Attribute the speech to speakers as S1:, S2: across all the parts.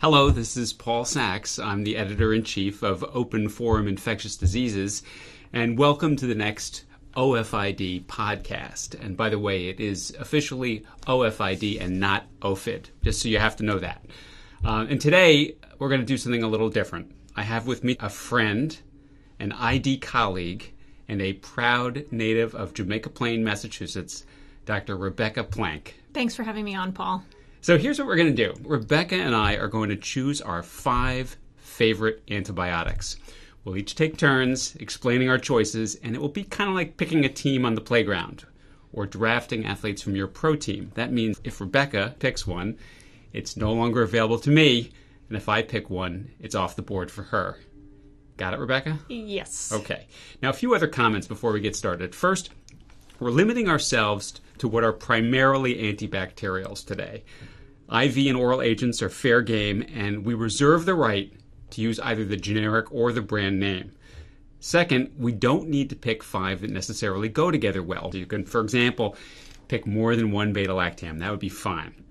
S1: Hello, this is Paul Sax. I'm the editor in chief of Open Forum Infectious Diseases, and welcome to the next OFID podcast. And by the way, it is officially OFID and not OFID, just so you have to know that. Uh, and today, we're going to do something a little different. I have with me a friend, an ID colleague, and a proud native of Jamaica Plain, Massachusetts, Dr. Rebeca Plank.
S2: Thanks for having me on, Paul.
S1: So here's what we're going to do Rebeca and I are going to choose our five favorite antibiotics. We'll each take turns explaining our choices, and it will be kind of like picking a team on the playground or drafting athletes from your pro team. That means if Rebeca picks one, it's no longer available to me, and if I pick one, it's off the board for her. Got it, Rebeca?
S2: Yes.
S1: Okay. Now, a few other comments before we get started. First, we're limiting ourselves to what are primarily antibacterials today. IV and oral agents are fair game, and we reserve the right to use either the generic or the brand name. Second, we don't need to pick five that necessarily go together well. You can, for example, pick more than one beta lactam. That would be fine.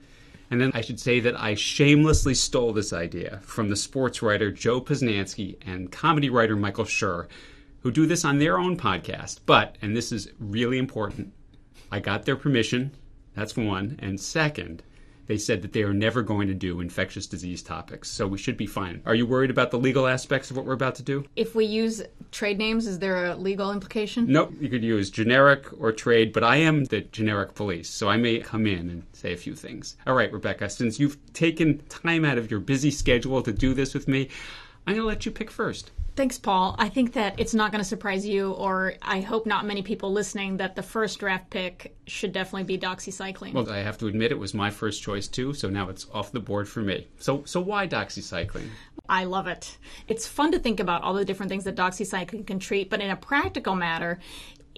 S1: And then I should say that I shamelessly stole this idea from the sports writer Joe Posnanski and comedy writer Michael Schur, who do this on their own podcast. But, and this is really important, I got their permission. That's one. And second, they said that they are never going to do infectious disease topics. So we should be fine. Are you worried about the legal aspects of what we're about to do?
S2: If we use trade names, is there a legal implication?
S1: Nope. You could use generic or trade, but I am the generic police, so I may come in and say a few things. All right, Rebeca, since you've taken time out of your busy schedule to do this with me, I'm going to let you pick first.
S2: Thanks, Paul. I think that it's not going to surprise you, or I hope not many people listening, that the first draft pick should definitely be doxycycline.
S1: Well, I have to admit it was my first choice too, so now it's off the board for me. So, so why doxycycline?
S2: I love it. It's fun to think about all the different things that doxycycline can treat, but in a practical matter,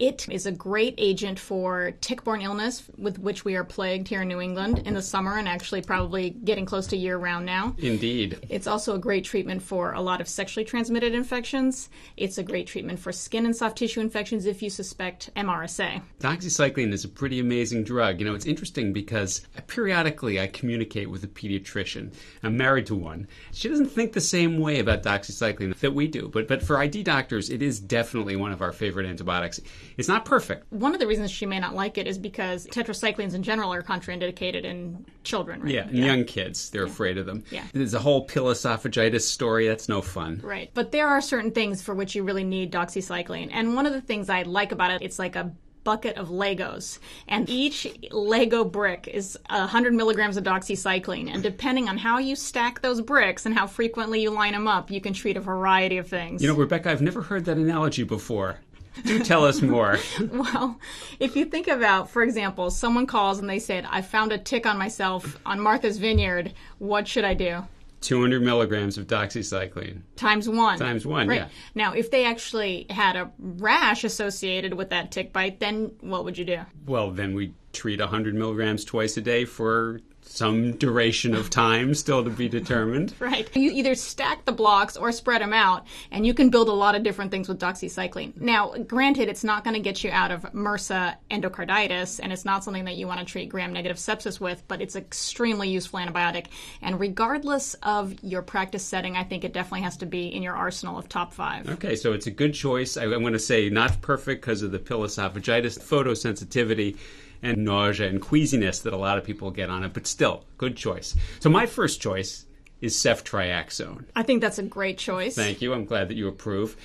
S2: it is a great agent for tick borne illness, with which we are plagued here in New England in the summer and actually probably getting close to year round now.
S1: Indeed.
S2: It's also a great treatment for a lot of sexually transmitted infections. It's a great treatment for skin and soft tissue infections if you suspect MRSA.
S1: Doxycycline is a pretty amazing drug. You know, it's interesting because periodically I communicate with a pediatrician. I'm married to one. She doesn't think the same way about doxycycline that we do, but, but for ID doctors, it is definitely one of our favorite antibiotics. It's not perfect.
S2: One of the reasons she may not like it is because tetracyclines in general are contraindicated in children, right?
S1: Yeah, and young kids, they're afraid of them.
S2: Yeah.
S1: There's a whole pill esophagitis story. That's no fun.
S2: Right. But there are certain things for which you really need doxycycline. And one of the things I like about it, it's like a bucket of Legos, and each Lego brick is 100 milligrams of doxycycline. And depending on how you stack those bricks and how frequently you line them up, you can treat a variety of things.
S1: You know, Rebeca, I've never heard that analogy before. Do tell us more.
S2: well, if you think about, for example, someone calls and they said, I found a tick on myself on Martha's Vineyard. What should I do?
S1: 200 milligrams of doxycycline.
S2: Times one.
S1: Times one,
S2: right.
S1: yeah.
S2: Now, if they actually had a rash associated with that tick bite, then what would you do?
S1: Well, then we treat 100 milligrams twice a day for some duration of time still to be determined.
S2: Right. You either stack the blocks or spread them out, and you can build a lot of different things with doxycycline. Now, granted, it's not going to get you out of MRSA endocarditis, and it's not something that you want to treat gram negative sepsis with, but it's extremely useful antibiotic. And regardless of your practice setting, I think it definitely has to be in your arsenal of top five.
S1: Okay, so it's a good choice. I, I'm going to say not perfect because of the pill esophagitis, photosensitivity and nausea and queasiness that a lot of people get on it, but still, good choice. So my first choice is ceftriaxone.
S2: I think that's a great choice.
S1: Thank you. I'm glad that you approve.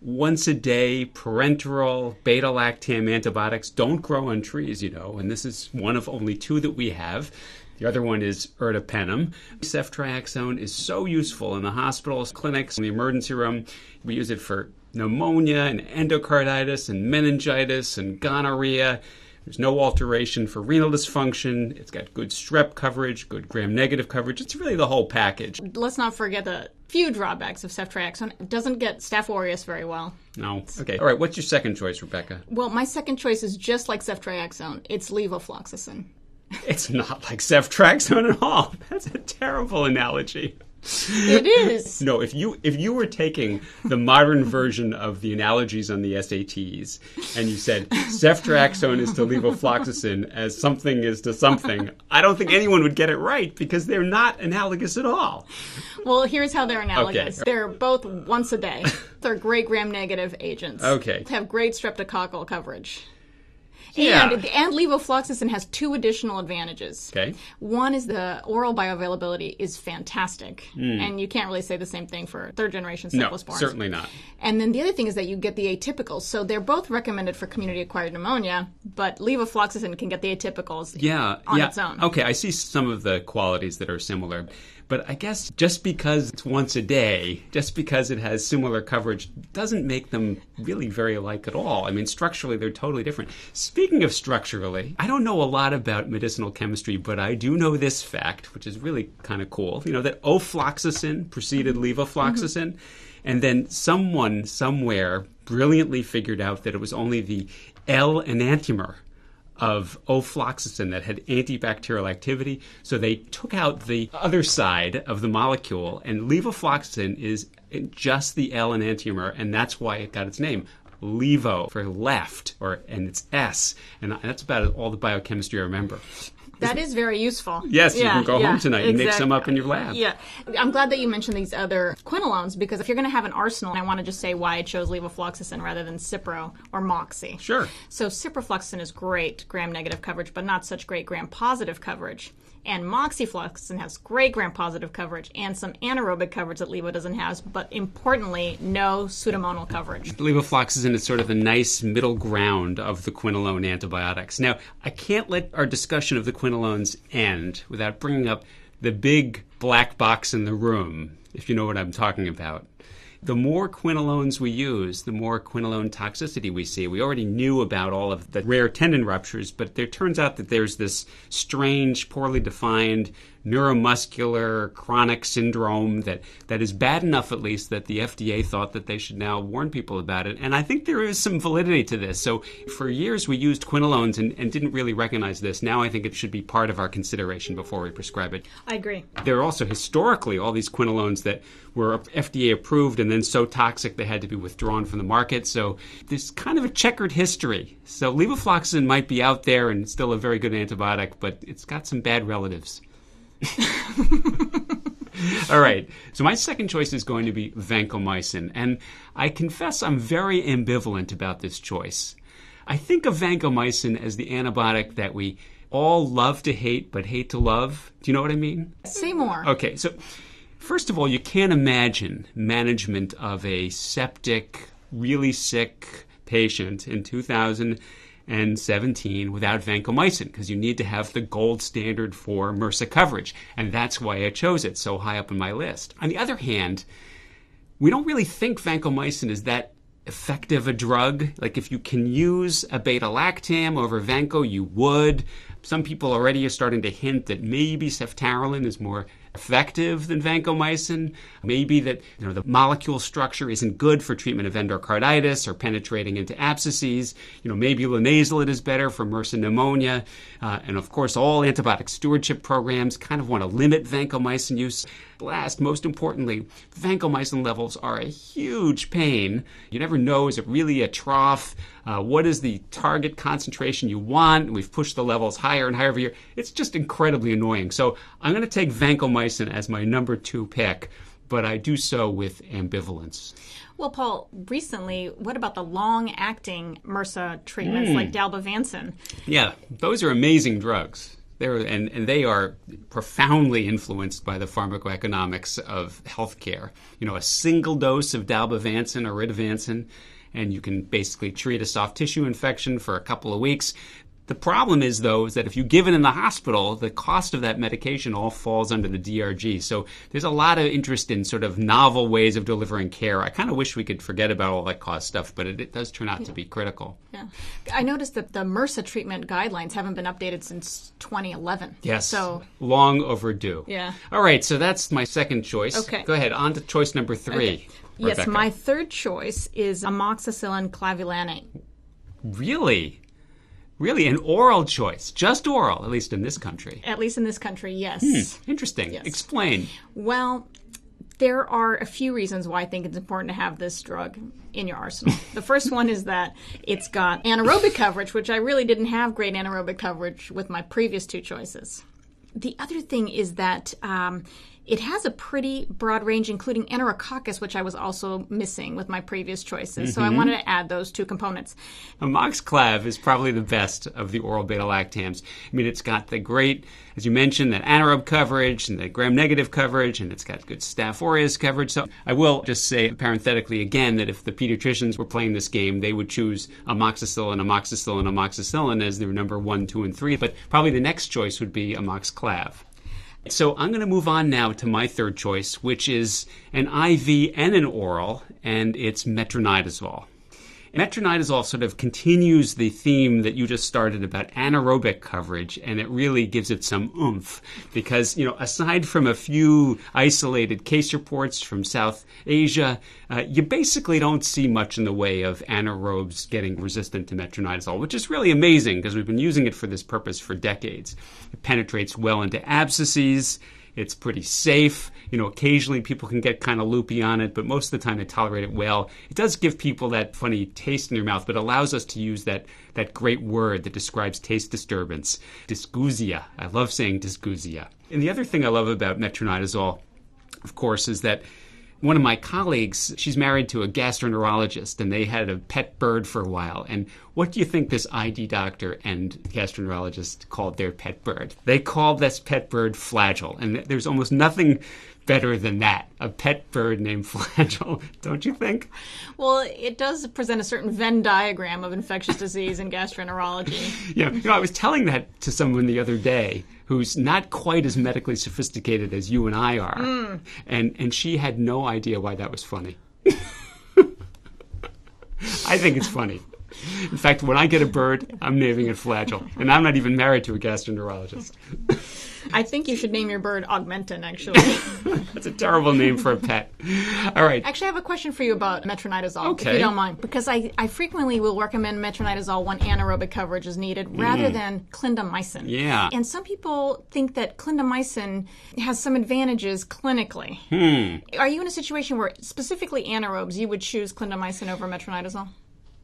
S1: Once a day, parenteral, beta lactam antibiotics don't grow on trees, you know, and this is one of only two that we have. The other one is ertapenem. Ceftriaxone is so useful in the hospitals, clinics, in the emergency room. We use it for pneumonia and endocarditis and meningitis and gonorrhea. There's no alteration for renal dysfunction. It's got good strep coverage, good gram negative coverage. It's really the whole package.
S2: Let's not forget the few drawbacks of ceftriaxone. It doesn't get Staph aureus very well.
S1: No. Okay. All right. What's your second choice, Rebeca?
S2: Well, my second choice is just like ceftriaxone. It's levofloxacin.
S1: It's not like ceftriaxone at all. That's a terrible analogy.
S2: It is.
S1: No, if you if you were taking the modern version of the analogies on the SATs and you said ceftriaxone is to levofloxacin as something is to something, I don't think anyone would get it right because they're not analogous at all.
S2: Well, here's how they're analogous.
S1: Okay.
S2: They're both once a day. They're great gram-negative agents.
S1: Okay.
S2: Have great streptococcal coverage.
S1: Yeah.
S2: And, and levofloxacin has two additional advantages.
S1: Okay.
S2: One is the oral bioavailability is fantastic, and you can't really say the same thing for third generation
S1: Hmm. No, certainly not.
S2: And then the other thing is that you get the atypicals. So they're both recommended for community acquired pneumonia, but levofloxacin can get the atypicals
S1: Yeah,
S2: on
S1: yeah.
S2: its own.
S1: Okay, I see some of the qualities that are similar. But I guess just because it's once a day, just because it has similar coverage, doesn't make them really very alike at all. I mean, structurally, they're totally different. Speaking of structurally, I don't know a lot about medicinal chemistry, but I do know this fact, which is really kind of cool. You know, that ofloxacin preceded mm-hmm. levofloxacin. Mm-hmm. And then someone somewhere brilliantly figured out that it was only the L enantiomer of ofloxacin that had antibacterial activity. So they took out the other side of the molecule, and levofloxacin is just the L enantiomer, and that's why it got its name. Levo for left, or and it's S, and that's about all the biochemistry I remember.
S2: That is very useful.
S1: Yes, you can go
S2: yeah,
S1: home tonight and make
S2: exact-
S1: some up in your lab.
S2: Yeah. I'm glad that you mentioned these other quinolones because if you're going to have an arsenal, I want to just say why I chose levofloxacin rather than Cipro or Moxie.
S1: Sure.
S2: So ciprofloxacin is great gram negative coverage, but not such great gram positive coverage. And moxifloxacin has great gram positive coverage and some anaerobic coverage that levo doesn't have, but importantly, no pseudomonal coverage.
S1: Levofloxacin is sort of the nice middle ground of the quinolone antibiotics. Now, I can't let our discussion of the quinolones end without bringing up the big black box in the room, if you know what I'm talking about. The more quinolones we use, the more quinolone toxicity we see. We already knew about all of the rare tendon ruptures, but there turns out that there's this strange, poorly defined neuromuscular chronic syndrome that, that is bad enough, at least, that the FDA thought that they should now warn people about it. And I think there is some validity to this. So for years, we used quinolones and, and didn't really recognize this. Now I think it should be part of our consideration before we prescribe it.
S2: I agree.
S1: There are also historically all these quinolones that were FDA approved and then so toxic they had to be withdrawn from the market. So there's kind of a checkered history. So levofloxacin might be out there and still a very good antibiotic, but it's got some bad relatives. All right. So my second choice is going to be vancomycin, and I confess I'm very ambivalent about this choice. I think of vancomycin as the antibiotic that we all love to hate but hate to love. Do you know what I mean?
S2: Say more.
S1: Okay, so first of all, you can't imagine management of a septic, really sick patient in 2017 without vancomycin because you need to have the gold standard for MRSA coverage, and that's why I chose it so high up in my list. On the other hand, we don't really think vancomycin is that effective a drug. Like if you can use a beta lactam over vanco, you would. Some people already are starting to hint that maybe ceftaroline is more effective than vancomycin. Maybe that you know the molecule structure isn't good for treatment of endocarditis or penetrating into abscesses. You know maybe linezolid is better for MRSA pneumonia, uh, and of course all antibiotic stewardship programs kind of want to limit vancomycin use. Last, most importantly, vancomycin levels are a huge pain. You never know is it really a trough? Uh, what is the target concentration you want? We've pushed the levels higher and higher every year. It's just incredibly annoying. So I'm going to take vancomycin as my number two pick, but I do so with ambivalence.
S2: Well, Paul, recently, what about the long acting MRSA treatments like dalbavancin?
S1: Yeah, those are amazing drugs. And, and they are profoundly influenced by the pharmacoeconomics of healthcare. You know, a single dose of dalbavancin or oritavancin, and you can basically treat a soft tissue infection for a couple of weeks. The problem is, though, is that if you give it in the hospital, the cost of that medication all falls under the DRG. So there's a lot of interest in sort of novel ways of delivering care. I kind of wish we could forget about all that cost stuff, but it, it does turn out to be critical.
S2: Yeah. I noticed that the MRSA treatment guidelines haven't been updated since 2011.
S1: Yes.
S2: So,
S1: long overdue.
S2: Yeah.
S1: All right, so that's my second choice.
S2: Okay.
S1: Go ahead. On to choice number three.
S2: yes, my third choice is amoxicillin clavulanate.
S1: Really? Really? An oral choice. Just oral, at least in this country.
S2: At least in this country, yes.
S1: Interesting.
S2: Yes.
S1: Explain.
S2: Well, There are a few reasons why I think it's important to have this drug in your arsenal. the first one is that it's got anaerobic coverage, which I really didn't have great anaerobic coverage with my previous two choices. The other thing is that um, it has a pretty broad range, including Enterococcus, which I was also missing with my previous choices. So I mm-hmm. wanted to add those two components.
S1: Amoxiclav is probably the best of the oral beta lactams. I mean, it's got the great, as you mentioned, that anaerobe coverage and the gram negative coverage, and it's got good Staph aureus coverage. So I will just say parenthetically again that if the pediatricians were playing this game, they would choose amoxicillin, amoxicillin, amoxicillin as their number one, two, and three. But probably the next choice would be amoxiclav. So I'm going to move on now to my third choice, which is an IV and an oral, and it's metronidazole. Metronidazole sort of continues the theme that you just started about anaerobic coverage, and it really gives it some oomph because, you know, aside from a few isolated case reports from South Asia, uh, you basically don't see much in the way of anaerobes getting resistant to metronidazole, which is really amazing because we've been using it for this purpose for decades. It penetrates well into abscesses. It's pretty safe. You know, occasionally people can get kind of loopy on it, but most of the time they tolerate it well. It does give people that funny taste in their mouth, but allows us to use that, that great word that describes taste disturbance. Dysgeusia. I love saying dysgeusia. And the other thing I love about metronidazole, of course, is that one of my colleagues, she's married to a gastroenterologist, and they had a pet bird for a while. And what do you think this ID doctor and gastroenterologist called their pet bird? They called this pet bird Flagyl, and there's almost nothing better than that. A pet bird named Flagyl, don't you think?
S2: Well, it does present a certain Venn diagram of infectious disease and gastroenterology.
S1: Yeah, you know, I was telling that to someone the other day who's not quite as medically sophisticated as you and I are, mm. and and she had no idea why that was funny. I think it's funny. In fact, when I get a bird, I'm naming it Flagyl, and I'm not even married to a gastroenterologist.
S2: I think you should name your bird Augmentin, actually.
S1: That's a terrible name for a pet. All right.
S2: Actually, I have a question for you about metronidazole,
S1: okay.
S2: if you don't mind. Because I, I frequently will recommend metronidazole when anaerobic coverage is needed rather mm. than clindamycin.
S1: Yeah.
S2: And some people think that clindamycin has some advantages clinically.
S1: Hmm.
S2: Are you in a situation where specifically anaerobes you would choose clindamycin over metronidazole?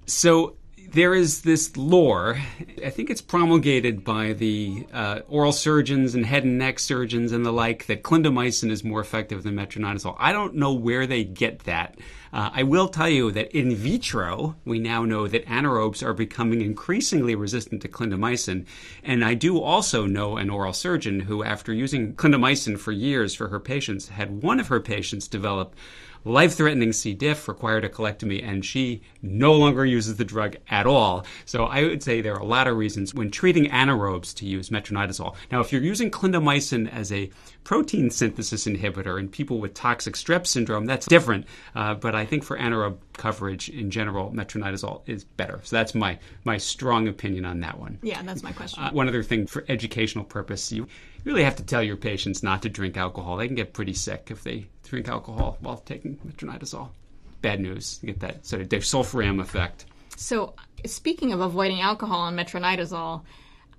S1: So there is this lore, I think it's promulgated by the uh, oral surgeons and head and neck surgeons and the like, that clindamycin is more effective than metronidazole. I don't know where they get that. Uh, I will tell you that in vitro, we now know that anaerobes are becoming increasingly resistant to clindamycin. And I do also know an oral surgeon who, after using clindamycin for years for her patients, had one of her patients develop life threatening C. diff, required a colectomy, and she no longer uses the drug at all. So I would say there are a lot of reasons when treating anaerobes to use metronidazole. Now, if you're using clindamycin as a protein synthesis inhibitor in people with toxic strep syndrome, that's different. Uh, but I think for anaerobe coverage in general, metronidazole is better. So that's my, my strong opinion on that one.
S2: Yeah, that's my question.
S1: Uh, one other thing for educational purpose, you really have to tell your patients not to drink alcohol. They can get pretty sick if they drink alcohol while taking metronidazole. Bad news. You get that sort of disulfiram effect.
S2: So, speaking of avoiding alcohol and metronidazole,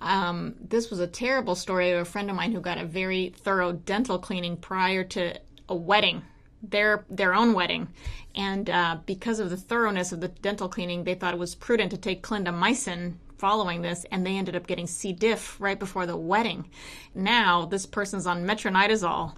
S2: um, this was a terrible story of a friend of mine who got a very thorough dental cleaning prior to a wedding, their their own wedding, and uh, because of the thoroughness of the dental cleaning, they thought it was prudent to take clindamycin following this, and they ended up getting C. diff right before the wedding. Now this person's on metronidazole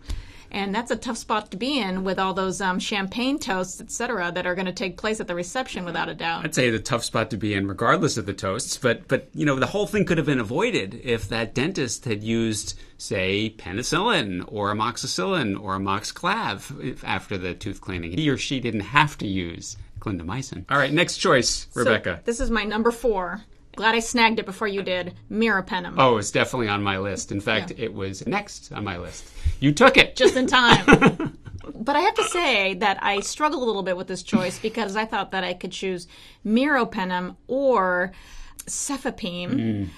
S2: and that's a tough spot to be in with all those um, champagne toasts, etc., that are going to take place at the reception, without a doubt.
S1: I'd say the tough spot to be in, regardless of the toasts. But but you know the whole thing could have been avoided if that dentist had used, say, penicillin or amoxicillin or amoxiclav after the tooth cleaning. He or she didn't have to use clindamycin. All right, next choice, Rebeca.
S2: So this is my number four. Glad I snagged it before you did. Meropenem.
S1: Oh, it's definitely on my list. In fact, yeah. it was next on my list. You took it.
S2: Just in time. but I have to say that I struggled a little bit with this choice because I thought that I could choose meropenem or cefepime. Mm.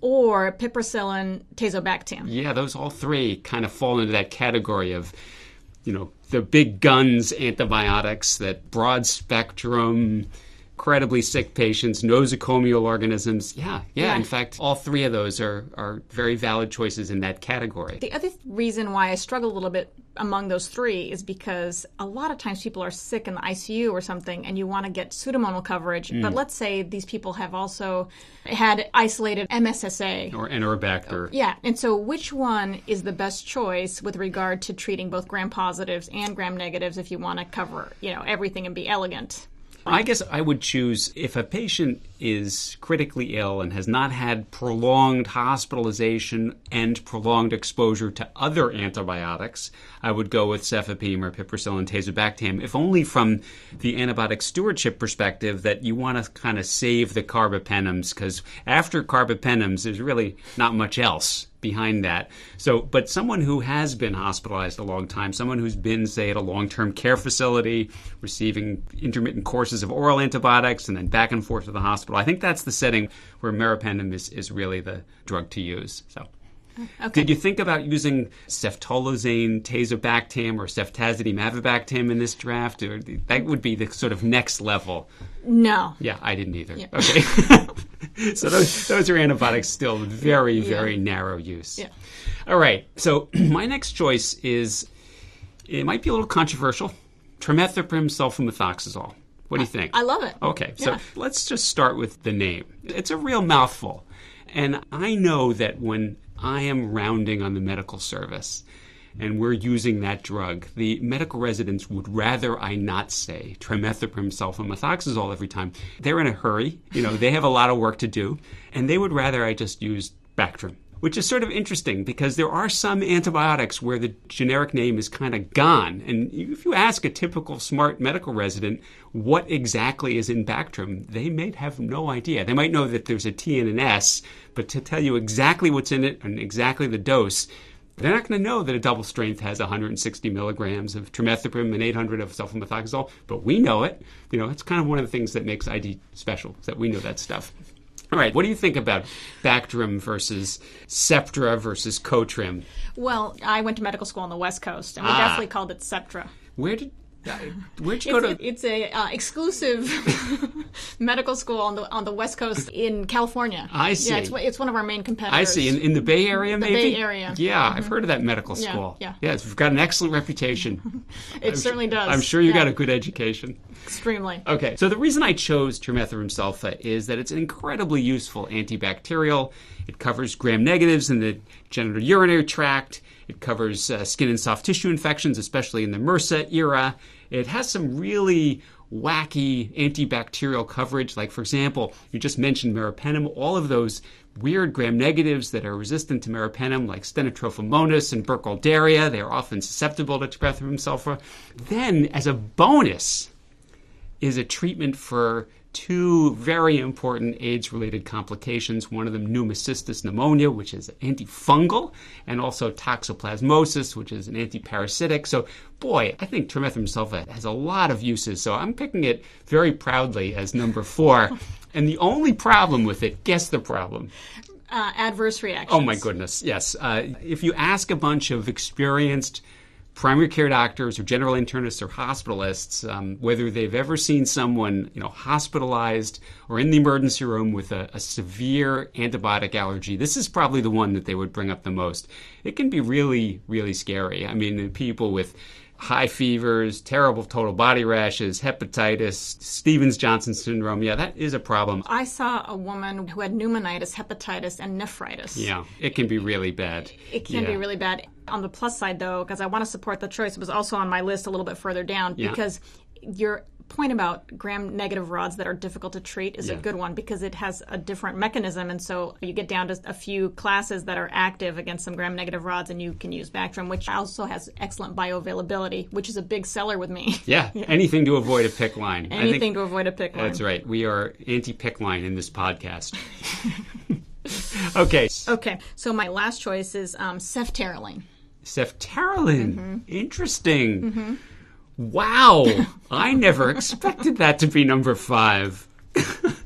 S2: Or piperacillin tazobactam.
S1: Yeah, those all three kind of fall into that category of, you know, the big guns antibiotics, that broad spectrum, incredibly sick patients, nosocomial organisms. Yeah, yeah,
S2: Yeah.
S1: In fact, all three of those are, are very valid choices in that category.
S2: The other th- reason why I struggle a little bit among those three is because a lot of times people are sick in the ICU or something and you want to get pseudomonal coverage. But
S1: Mm.
S2: let's say these people have also had isolated MSSA.
S1: Or Enterobacter.
S2: Yeah, and so which one is the best choice with regard to treating both gram positives and gram negatives if you want to cover, you know, everything and be elegant?
S1: I guess I would choose if a patient is critically ill and has not had prolonged hospitalization and prolonged exposure to other antibiotics, I would go with cefepime or piperacillin tazobactam, if only from the antibiotic stewardship perspective that you want to kind of save the carbapenems because after carbapenems, there's really not much else behind that. So, but someone who has been hospitalized a long time, someone who's been, say, at a long term care facility, receiving intermittent courses of oral antibiotics and then back and forth to the hospital, I think that's the setting where meropenem is, is really the drug to use. So. Did you think about using ceftolozane, tazobactam, or ceftazidime, avibactam in this draft? Or that would be the sort of next level.
S2: No.
S1: Yeah, I didn't either. Okay. so those, those are antibiotics still very, very narrow use.
S2: Yeah.
S1: All right. So my next choice is it might be a little controversial. Trimethoprim sulfamethoxazole. What do you think?
S2: I love it.
S1: Okay, so
S2: Yeah.
S1: let's just start with the name. It's a real mouthful. And I know that when I am rounding on the medical service and we're using that drug, the medical residents would rather I not say trimethoprim sulfamethoxazole every time. They're in a hurry, you know, they have a lot of work to do, and they would rather I just use Bactrim. Which is sort of interesting because there are some antibiotics where the generic name is kind of gone. And if you ask a typical smart medical resident what exactly is in Bactrim, they may have no idea. They might know that there's a T and an S, but to tell you exactly what's in it and exactly the dose, they're not going to know that a double strength has 160 milligrams of trimethoprim and 800 of sulfamethoxazole, but we know it. You know, it's kind of one of the things that makes ID special, is that we know that stuff. All right, what do you think about Bactrim versus Septra versus Cotrim?
S2: Well, I went to medical school on the West Coast, and we
S1: Ah.
S2: definitely called it Septra.
S1: Where did where'd go
S2: It's,
S1: to?
S2: it's a uh, exclusive medical school on the on the West Coast in California.
S1: I see.
S2: Yeah, it's, it's one of our main competitors.
S1: I see in, in the Bay Area, maybe.
S2: The Bay Area. Mm-hmm.
S1: Yeah, I've heard of that medical
S2: Yeah,
S1: school.
S2: yeah.
S1: it's got an excellent reputation.
S2: it certainly does.
S1: I'm sure you
S2: Yeah,
S1: got a good education.
S2: extremely.
S1: Okay, so the reason I chose trimethoprim sulfa is that it's an incredibly useful antibacterial. It covers gram negatives in the genitourinary tract. It covers uh, skin and soft tissue infections, especially in the MRSA era. It has some really wacky antibacterial coverage. Like, for example, you just mentioned meropenem. All of those weird gram negatives that are resistant to meropenem, like stenotrophomonas and Burkholderia, they are often susceptible to trimethoprim sulfa. Then, as a bonus, is a treatment for two very important AIDS related complications. One of them, pneumocystis pneumonia, which is antifungal, and also toxoplasmosis, which is an antiparasitic. So, boy, I think trimethoprim sulfa has a lot of uses. So, I'm picking it very proudly as number four. and the only problem with it, guess the problem.
S2: Uh, adverse reactions.
S1: Oh my goodness, yes. Uh, if you ask a bunch of experienced primary care doctors or general internists or hospitalists um, whether they've ever seen someone you know hospitalized or in the emergency room with a, a severe antibiotic allergy, this is probably the one that they would bring up the most. It can be really, really scary. I mean, people with high fevers, terrible total body rashes, hepatitis, Stevens Johnson syndrome. Yeah, that is a problem.
S2: I saw a woman who had pneumonitis, hepatitis, and nephritis.
S1: Yeah, it can be really bad.
S2: It can be really bad. On the plus side, though, because I want to support the choice, it was also on my list a little bit further down
S1: Yeah.
S2: because your point about gram negative rods that are difficult to treat is a good one because it has a different mechanism. And so you get down to a few classes that are active against some gram negative rods, and you can use Bactrim, which also has excellent bioavailability, which is a big seller with me.
S1: Yeah, anything to avoid a PICC line.
S2: Anything to avoid a PICC line.
S1: That's right. We are anti PICC line in this podcast. okay.
S2: Okay, so my last choice is um, ceftaroline.
S1: Ceftaroline.
S2: Mm-hmm.
S1: Interesting. Wow. I never expected that to be number five.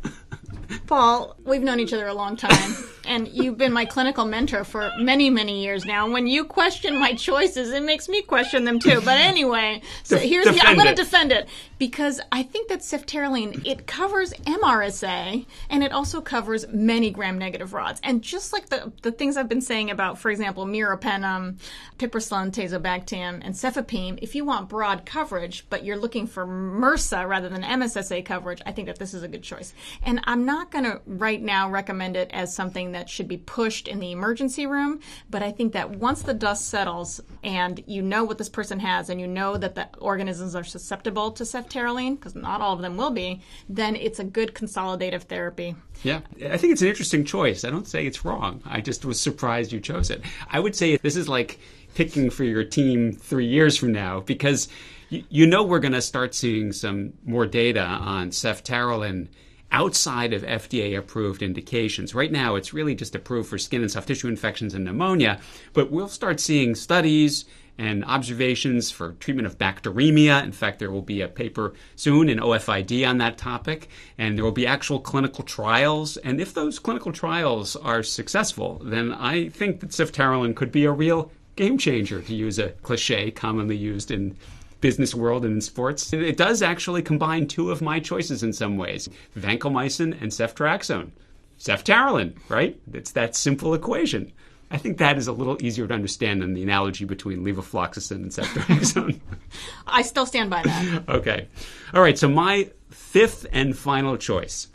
S2: Paul, we've known each other a long time, and you've been my clinical mentor for many, many years now. And when you question my choices, it makes me question them too. But anyway, so here's the, I'm going to defend it because I think that ceftaroline it covers MRSA and it also covers many gram-negative rods. And just like the the things I've been saying about, for example, meropenem, piperacillin, tazobactam, and cefepime, if you want broad coverage, but you're looking for MRSA rather than MSSA coverage, I think that this is a good choice. And I'm not going to right now recommend it as something that should be pushed in the emergency room, but I think that once the dust settles and you know what this person has and you know that the organisms are susceptible to ceftaroline, because not all of them will be, then it's a good consolidative therapy.
S1: Yeah, I think it's an interesting choice. I don't say it's wrong. I just was surprised you chose it. I would say this is like picking for your team three years from now because you, know we're going to start seeing some more data on ceftaroline outside of FDA approved indications. Right now, it's really just approved for skin and soft tissue infections and pneumonia, but we'll start seeing studies and observations for treatment of bacteremia. In fact, there will be a paper soon in OFID on that topic, and there will be actual clinical trials. And if those clinical trials are successful, then I think that ceftaroline could be a real game changer, to use a cliche commonly used in business world and in sports. It does actually combine two of my choices in some ways vancomycin and ceftriaxone. Ceftaroline, right? It's that simple equation. I think that is a little easier to understand than the analogy between levofloxacin and ceftriaxone.
S2: I still stand by that.
S1: okay. All right, so my fifth and final choice.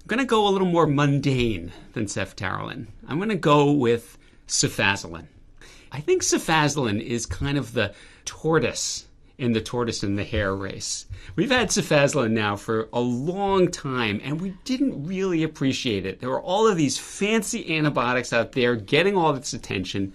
S1: I'm going to go a little more mundane than ceftaroline. I'm going to go with cefazolin. I think cefazolin is kind of the tortoise in the tortoise and the hare race. We've had cefazolin now for a long time, and we didn't really appreciate it. There were all of these fancy antibiotics out there getting all this attention,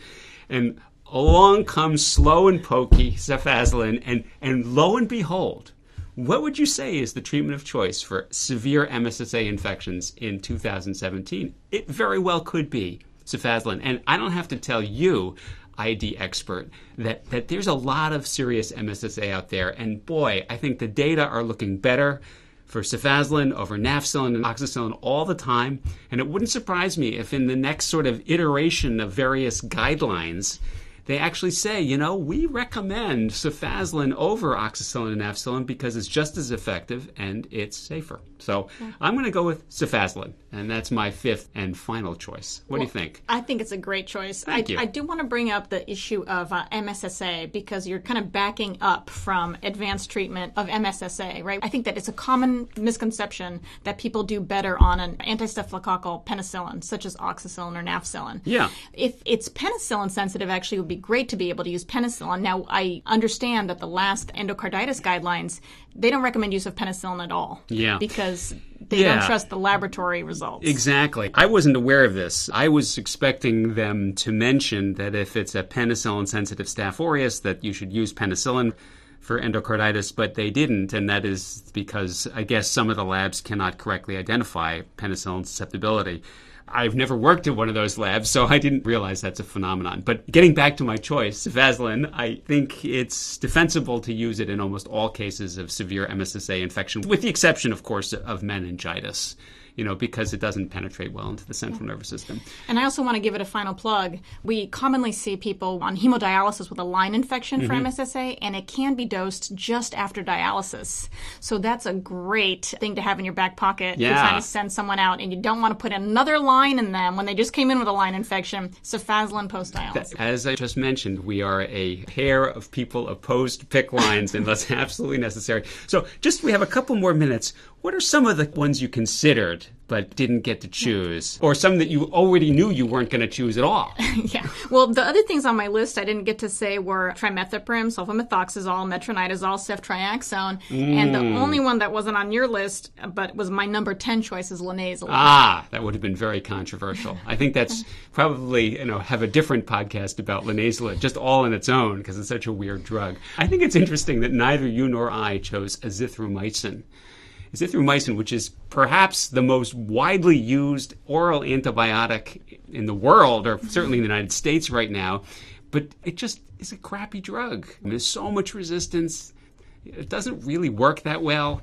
S1: and along comes slow and pokey cefazolin, and, and lo and behold, what would you say is the treatment of choice for severe MSSA infections in 2017? It very well could be cefazolin. And I don't have to tell you ID expert that, that there's a lot of serious MSSA out there. And boy, I think the data are looking better for cefazolin over nafcillin and oxacillin all the time. And it wouldn't surprise me if in the next sort of iteration of various guidelines, they actually say, you know, we recommend cefazolin over oxacillin and nafcillin because it's just as effective and it's safer. So yeah. I'm going to go with cefazolin, and that's my fifth and final choice. What well, do you think?
S2: I think it's a great choice.
S1: Thank
S2: I,
S1: you.
S2: I do want to bring up the issue of uh, MSSA because you're kind of backing up from advanced treatment of MSSA, right? I think that it's a common misconception that people do better on an anti-staphylococcal penicillin, such as oxacillin or nafcillin.
S1: Yeah.
S2: If it's penicillin sensitive, actually, would be great to be able to use penicillin. Now, I understand that the last endocarditis guidelines they don't recommend use of penicillin at all.
S1: Yeah.
S2: Because they yeah. don't trust the laboratory results.
S1: Exactly. I wasn't aware of this. I was expecting them to mention that if it's a penicillin sensitive Staph aureus that you should use penicillin for endocarditis, but they didn't, and that is because I guess some of the labs cannot correctly identify penicillin susceptibility. I've never worked at one of those labs, so I didn't realize that's a phenomenon. But getting back to my choice, cefazolin, I think it's defensible to use it in almost all cases of severe MSSA infection, with the exception, of course, of meningitis you know, because it doesn't penetrate well into the central yeah. nervous system.
S2: And I also want to give it a final plug. We commonly see people on hemodialysis with a line infection mm-hmm. for MSSA, and it can be dosed just after dialysis. So that's a great thing to have in your back pocket.
S1: Yeah.
S2: You're trying to send someone out, and you don't want to put another line in them when they just came in with a line infection. Cefazolin post dialysis.
S1: As I just mentioned, we are a pair of people opposed to PICC lines and that's absolutely necessary. So just we have a couple more minutes. What are some of the ones you considered but didn't get to choose, or some that you already knew you weren't going to choose at all?
S2: yeah. Well, the other things on my list I didn't get to say were trimethoprim, sulfamethoxazole, metronidazole, ceftriaxone, mm. and the mm. only one that wasn't on your list but was my number 10 choice is linezolid.
S1: Ah, that would have been very controversial. I think that's probably, you know, have a different podcast about linezolid just all on its own because it's such a weird drug. I think it's interesting that neither you nor I chose azithromycin azithromycin, which is perhaps the most widely used oral antibiotic in the world, or certainly in the United States right now, but it just is a crappy drug. I mean, there's so much resistance. It doesn't really work that well.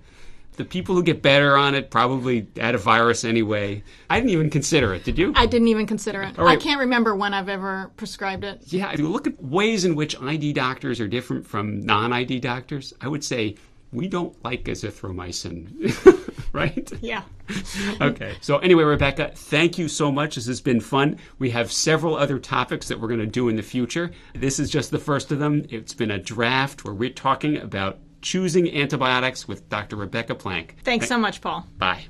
S1: The people who get better on it probably had a virus anyway. I didn't even consider it. Did you?
S2: I didn't even consider it.
S1: right.
S2: I can't remember when I've ever prescribed it.
S1: Yeah, if you look at ways in which ID doctors are different from non ID doctors, I would say we don't like azithromycin, right?
S2: Yeah.
S1: okay. So, anyway, Rebeca, thank you so much. This has been fun. We have several other topics that we're going to do in the future. This is just the first of them. It's been a draft where we're talking about choosing antibiotics with Dr. Rebeca Plank.
S2: Thanks so much, Paul.
S1: Bye.